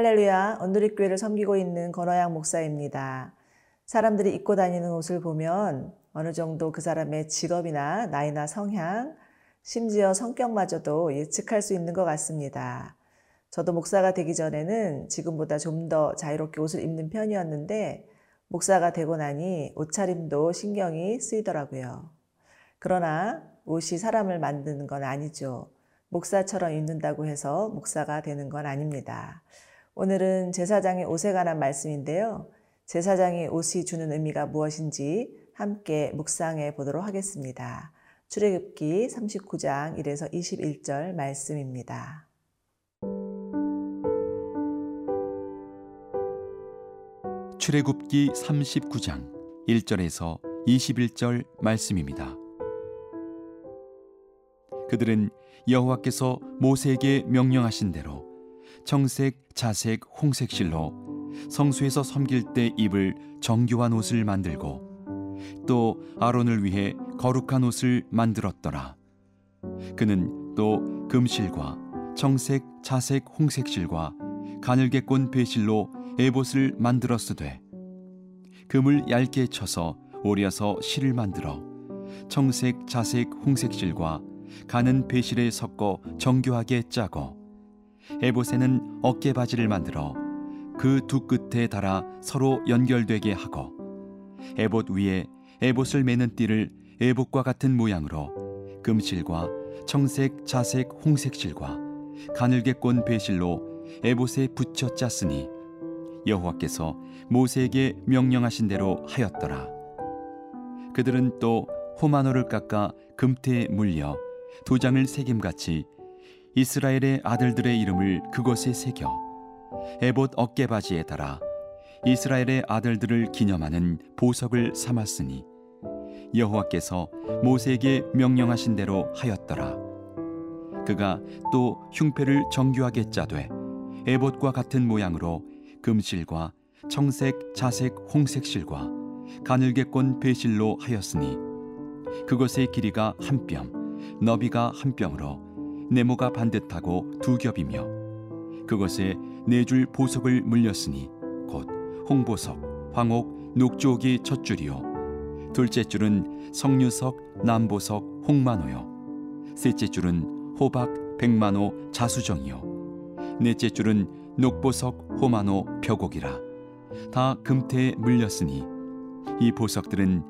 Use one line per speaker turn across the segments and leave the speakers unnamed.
할렐루야, 온누리교회를 섬기고 있는 권화양 목사입니다. 사람들이 입고 다니는 옷을 보면 어느 정도 그 사람의 직업이나 나이나 성향, 심지어 성격마저도 예측할 수 있는 것 같습니다. 저도 목사가 되기 전에는 지금보다 좀 더 자유롭게 옷을 입는 편이었는데 목사가 되고 나니 옷차림도 신경이 쓰이더라고요. 그러나 옷이 사람을 만드는 건 아니죠. 목사처럼 입는다고 해서 목사가 되는 건 아닙니다. 오늘은 제사장의 옷에 관한 말씀인데요. 제사장의 옷이 주는 의미가 무엇인지 함께 묵상해 보도록 하겠습니다. 출애굽기 39장 1에서 21절 말씀입니다.
출애굽기 39장 1절에서 21절 말씀입니다. 그들은 여호와께서 모세에게 명령하신 대로 청색, 자색, 홍색 실로 성수에서 섬길 때 입을 정교한 옷을 만들고 또 아론을 위해 거룩한 옷을 만들었더라. 그는 또 금실과 청색, 자색, 홍색 실과 가늘게 꼰 배실로 에봇을 만들었으되 금을 얇게 쳐서 오려서 실을 만들어 청색, 자색, 홍색 실과 가는 배실에 섞어 정교하게 짜고 에봇에는 어깨 바지를 만들어 그 두 끝에 달아 서로 연결되게 하고 에봇 위에 에봇을 매는 띠를 에봇과 같은 모양으로 금실과 청색, 자색, 홍색 실과 가늘게 꼰 배실로 에봇에 붙여 짰으니 여호와께서 모세에게 명령하신 대로 하였더라. 그들은 또 호마노를 깎아 금태에 물려 도장을 새김같이 이스라엘의 아들들의 이름을 그것에 새겨 에봇 어깨바지에 달아 이스라엘의 아들들을 기념하는 보석을 삼았으니 여호와께서 모세에게 명령하신 대로 하였더라. 그가 또 흉패를 정교하게 짜되 에봇과 같은 모양으로 금실과 청색, 자색, 홍색 실과 가늘게 꼰 배실로 하였으니 그것의 길이가 한 뼘, 너비가 한 뼘으로 네모가 반듯하고 두 겹이며 그것에 네 줄 보석을 물렸으니 곧 홍보석, 황옥, 녹조기 첫 줄이요. 둘째 줄은 성류석, 남보석, 홍만호요. 셋째 줄은 호박, 백만호, 자수정이요. 넷째 줄은 녹보석, 호만호, 벽옥이라. 다 금태에 물렸으니 이 보석들은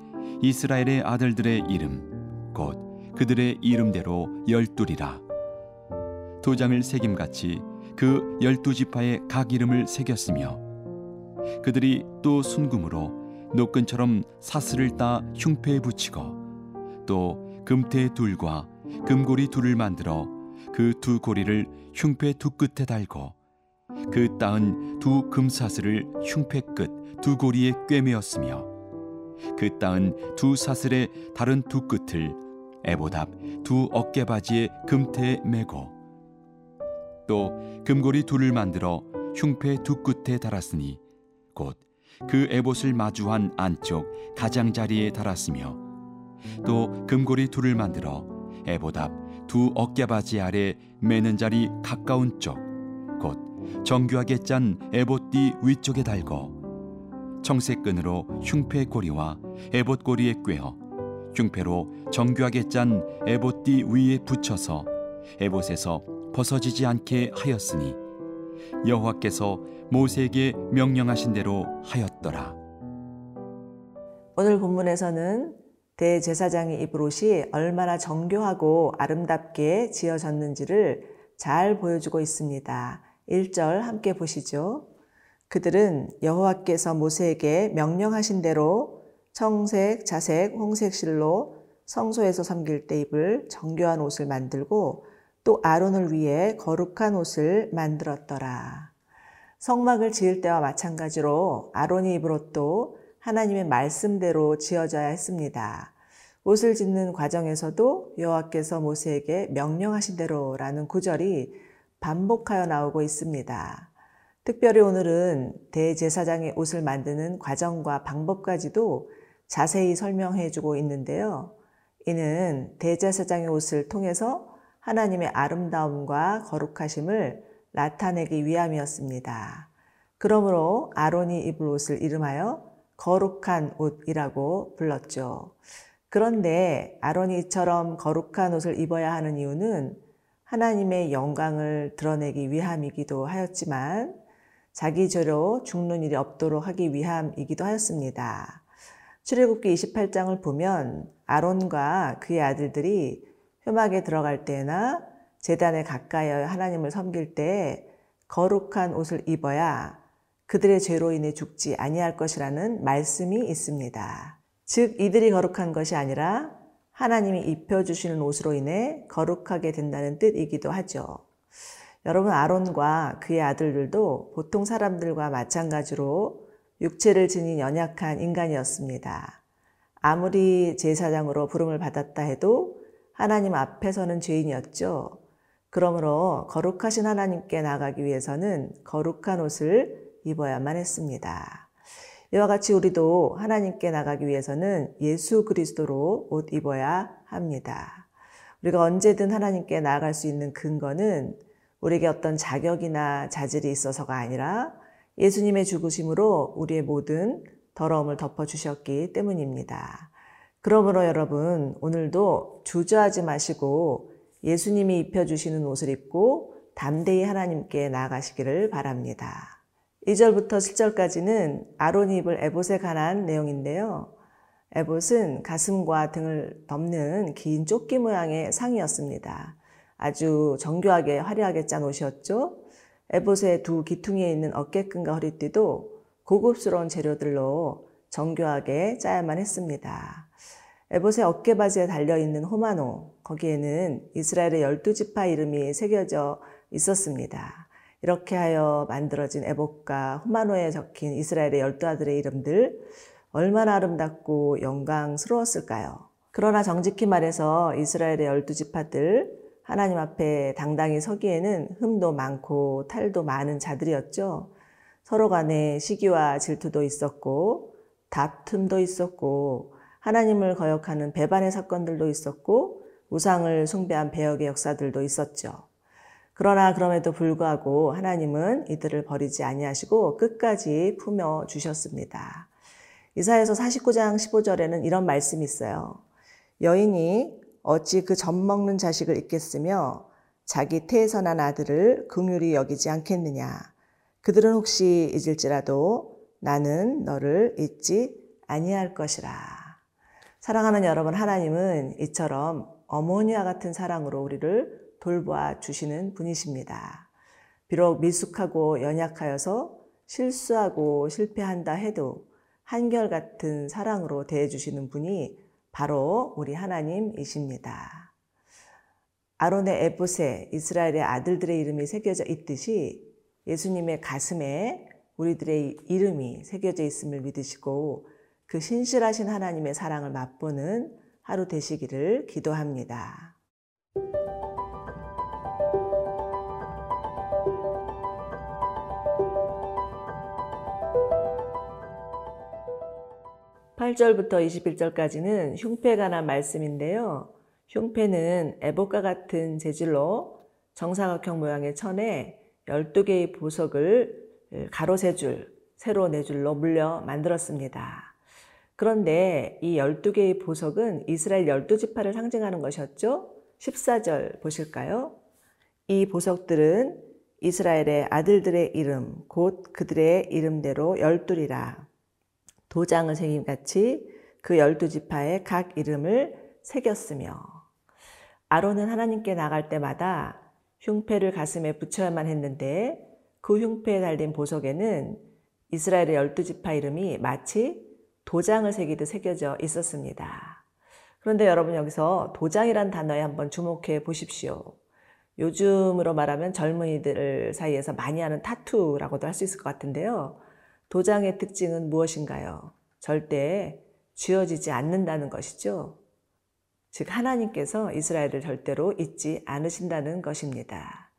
이스라엘의 아들들의 이름 곧 그들의 이름대로 열둘이라 도장을 새김같이 그 열두 지파의 각 이름을 새겼으며 그들이 또 순금으로 노끈처럼 사슬을 따 흉패에 붙이고 또 금태 둘과 금고리 둘을 만들어 그 두 고리를 흉패 두 끝에 달고 그 따은 두 금사슬을 흉패 끝 두 고리에 꿰매었으며 그 따은 두 사슬의 다른 두 끝을 에봇 앞두 어깨바지에 금태에 메고 또 금고리 둘을 만들어 흉패 두 끝에 달았으니 곧 그 에봇을 마주한 안쪽 가장자리에 달았으며 또 금고리 둘을 만들어 에봇 앞두 어깨바지 아래 매는 자리 가까운 쪽 곧 정교하게 짠 에봇띠 위쪽에 달고 청색 끈으로 흉패 고리와 에봇 고리에 꿰어 흉패로 정교하게 짠 에봇띠 위에 붙여서 에봇에서 벗어지지 않게 하였으니 여호와께서 모세에게 명령하신 대로 하였더라.
오늘 본문에서는 대제사장의 입을 옷이 얼마나 정교하고 아름답게 지어졌는지를 잘 보여주고 있습니다. 1절 함께 보시죠. 그들은 여호와께서 모세에게 명령하신 대로 청색, 자색, 홍색 실로 성소에서 섬길 때 입을 정교한 옷을 만들고 또 아론을 위해 거룩한 옷을 만들었더라. 성막을 지을 때와 마찬가지로 아론이 입을 옷도 하나님의 말씀대로 지어져야 했습니다. 옷을 짓는 과정에서도 여호와께서 모세에게 명령하신 대로라는 구절이 반복하여 나오고 있습니다. 특별히 오늘은 대제사장의 옷을 만드는 과정과 방법까지도 자세히 설명해 주고 있는데요. 이는 대제사장의 옷을 통해서 하나님의 아름다움과 거룩하심을 나타내기 위함이었습니다. 그러므로 아론이 입을 옷을 이름하여 거룩한 옷이라고 불렀죠. 그런데 아론이 이처럼 거룩한 옷을 입어야 하는 이유는 하나님의 영광을 드러내기 위함이기도 하였지만 자기 죄로 죽는 일이 없도록 하기 위함이기도 하였습니다. 출애굽기 28장을 보면 아론과 그의 아들들이 회막에 들어갈 때나 제단에 가까이하여 하나님을 섬길 때 거룩한 옷을 입어야 그들의 죄로 인해 죽지 아니할 것이라는 말씀이 있습니다. 즉 이들이 거룩한 것이 아니라 하나님이 입혀 주시는 옷으로 인해 거룩하게 된다는 뜻이기도 하죠. 여러분 아론과 그의 아들들도 보통 사람들과 마찬가지로 육체를 지닌 연약한 인간이었습니다. 아무리 제사장으로 부름을 받았다 해도 하나님 앞에서는 죄인이었죠. 그러므로 거룩하신 하나님께 나가기 위해서는 거룩한 옷을 입어야만 했습니다. 이와 같이 우리도 하나님께 나가기 위해서는 예수 그리스도로 옷 입어야 합니다. 우리가 언제든 하나님께 나아갈 수 있는 근거는 우리에게 어떤 자격이나 자질이 있어서가 아니라 예수님의 죽으심으로 우리의 모든 더러움을 덮어주셨기 때문입니다. 그러므로 여러분, 오늘도 주저하지 마시고 예수님이 입혀주시는 옷을 입고 담대히 하나님께 나아가시기를 바랍니다. 2절부터 7절까지는 아론이 입을 에봇에 관한 내용인데요. 에봇은 가슴과 등을 덮는 긴 조끼 모양의 상이었습니다. 아주 정교하게 화려하게 짠 옷이었죠. 에봇의 두 기퉁이에 있는 어깨끈과 허리띠도 고급스러운 재료들로 정교하게 짜야만 했습니다. 에봇의 어깨바지에 달려있는 호마노, 거기에는 이스라엘의 열두 지파 이름이 새겨져 있었습니다. 이렇게 하여 만들어진 에봇과 호마노에 적힌 이스라엘의 열두 아들의 이름들 얼마나 아름답고 영광스러웠을까요? 그러나 정직히 말해서 이스라엘의 열두 지파들 하나님 앞에 당당히 서기에는 흠도 많고 탈도 많은 자들이었죠. 서로 간에 시기와 질투도 있었고 다툼도 있었고 하나님을 거역하는 배반의 사건들도 있었고 우상을 숭배한 배역의 역사들도 있었죠. 그러나 그럼에도 불구하고 하나님은 이들을 버리지 아니하시고 끝까지 품어 주셨습니다. 이사에서 49장 15절에는 이런 말씀이 있어요. 여인이 어찌 그 젖 먹는 자식을 잊겠으며 자기 태에서 난 아들을 긍휼히 여기지 않겠느냐. 그들은 혹시 잊을지라도 나는 너를 잊지 아니할 것이라. 사랑하는 여러분, 하나님은 이처럼 어머니와 같은 사랑으로 우리를 돌보아 주시는 분이십니다. 비록 미숙하고 연약하여서 실수하고 실패한다 해도 한결같은 사랑으로 대해주시는 분이 바로 우리 하나님이십니다. 아론의 에봇에 이스라엘의 아들들의 이름이 새겨져 있듯이 예수님의 가슴에 우리들의 이름이 새겨져 있음을 믿으시고 그 신실하신 하나님의 사랑을 맛보는 하루 되시기를 기도합니다. 8절부터 21절까지는 흉패에 관한 말씀인데요. 흉패는 에봇과 같은 재질로 정사각형 모양의 천에 12개의 보석을 가로 세 줄, 세로 네 줄로 물려 만들었습니다. 그런데 이 12개의 보석은 이스라엘 12지파를 상징하는 것이었죠. 14절 보실까요? 이 보석들은 이스라엘의 아들들의 이름, 곧 그들의 이름대로 열둘이라. 도장을 새김같이 그 열두 지파의 각 이름을 새겼으며 아론은 하나님께 나갈 때마다 흉패를 가슴에 붙여야만 했는데 그 흉패에 달린 보석에는 이스라엘의 열두 지파 이름이 마치 도장을 새기듯 새겨져 있었습니다. 그런데 여러분 여기서 도장이란 단어에 한번 주목해 보십시오. 요즘으로 말하면 젊은이들 사이에서 많이 하는 타투라고도 할 수 있을 것 같은데요. 도장의 특징은 무엇인가요? 절대 쥐어지지 않는다는 것이죠. 즉, 하나님께서 이스라엘을 절대로 잊지 않으신다는 것입니다.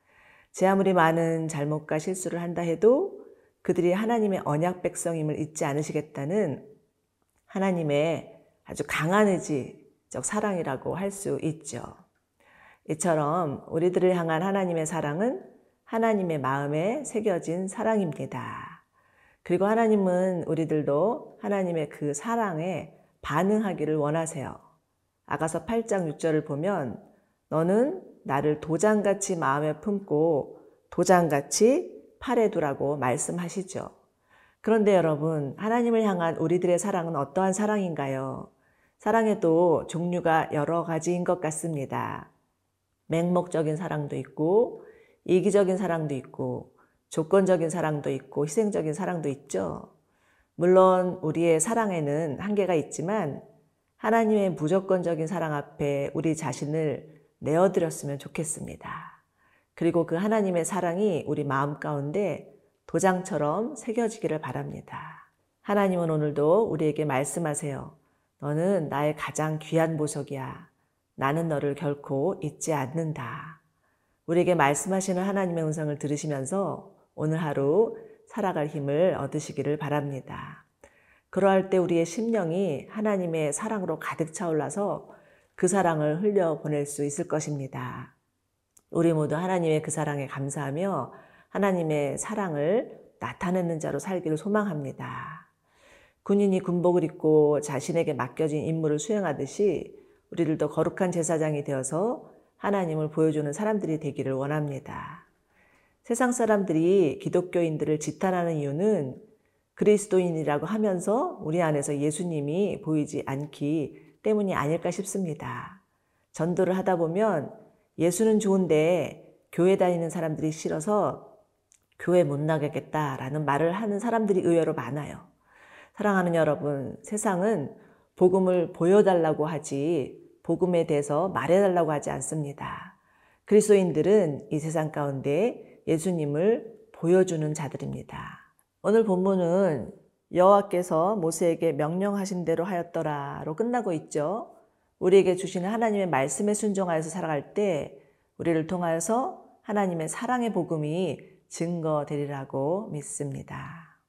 제 아무리 많은 잘못과 실수를 한다 해도 그들이 하나님의 언약 백성임을 잊지 않으시겠다는 하나님의 아주 강한 의지적 사랑이라고 할 수 있죠. 이처럼 우리들을 향한 하나님의 사랑은 하나님의 마음에 새겨진 사랑입니다. 그리고 하나님은 우리들도 하나님의 그 사랑에 반응하기를 원하세요. 아가서 8장 6절을 보면 너는 나를 도장같이 마음에 품고 도장같이 팔에 두라고 말씀하시죠. 그런데 여러분, 하나님을 향한 우리들의 사랑은 어떠한 사랑인가요? 사랑에도 종류가 여러 가지인 것 같습니다. 맹목적인 사랑도 있고, 이기적인 사랑도 있고, 조건적인 사랑도 있고, 희생적인 사랑도 있죠. 물론 우리의 사랑에는 한계가 있지만, 하나님의 무조건적인 사랑 앞에 우리 자신을 내어드렸으면 좋겠습니다. 그리고 그 하나님의 사랑이 우리 마음 가운데 도장처럼 새겨지기를 바랍니다. 하나님은 오늘도 우리에게 말씀하세요. 너는 나의 가장 귀한 보석이야. 나는 너를 결코 잊지 않는다. 우리에게 말씀하시는 하나님의 음성을 들으시면서 오늘 하루 살아갈 힘을 얻으시기를 바랍니다. 그러할 때 우리의 심령이 하나님의 사랑으로 가득 차올라서 그 사랑을 흘려 보낼 수 있을 것입니다. 우리 모두 하나님의 그 사랑에 감사하며 하나님의 사랑을 나타내는 자로 살기를 소망합니다. 군인이 군복을 입고 자신에게 맡겨진 임무를 수행하듯이 우리들도 거룩한 제사장이 되어서 하나님을 보여주는 사람들이 되기를 원합니다. 세상 사람들이 기독교인들을 지탄하는 이유는 그리스도인이라고 하면서 우리 안에서 예수님이 보이지 않기 때문이 아닐까 싶습니다. 전도를 하다 보면 예수는 좋은데 교회 다니는 사람들이 싫어서 교회 못 나가겠다라는 말을 하는 사람들이 의외로 많아요. 사랑하는 여러분, 세상은 복음을 보여달라고 하지 복음에 대해서 말해달라고 하지 않습니다. 그리스도인들은 이 세상 가운데 예수님을 보여주는 자들입니다. 오늘 본문은 여호와께서 모세에게 명령하신 대로 하였더라로 끝나고 있죠. 우리에게 주시는 하나님의 말씀에 순종하여서 살아갈 때 우리를 통하여서 하나님의 사랑의 복음이 증거되리라고 믿습니다.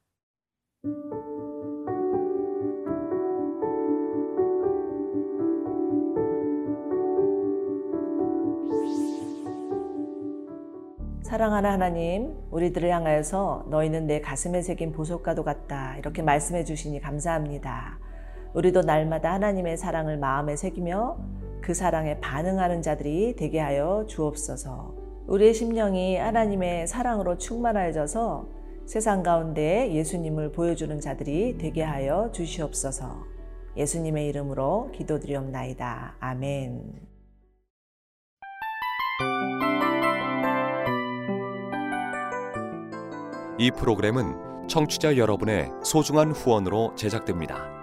사랑하는 하나님, 우리들을 향하여서 너희는 내 가슴에 새긴 보석과도 같다. 이렇게 말씀해 주시니 감사합니다. 우리도 날마다 하나님의 사랑을 마음에 새기며 그 사랑에 반응하는 자들이 되게 하여 주옵소서. 우리의 심령이 하나님의 사랑으로 충만하여져서 세상 가운데 예수님을 보여주는 자들이 되게 하여 주시옵소서. 예수님의 이름으로 기도드리옵나이다. 아멘.
이 프로그램은 청취자 여러분의 소중한 후원으로 제작됩니다.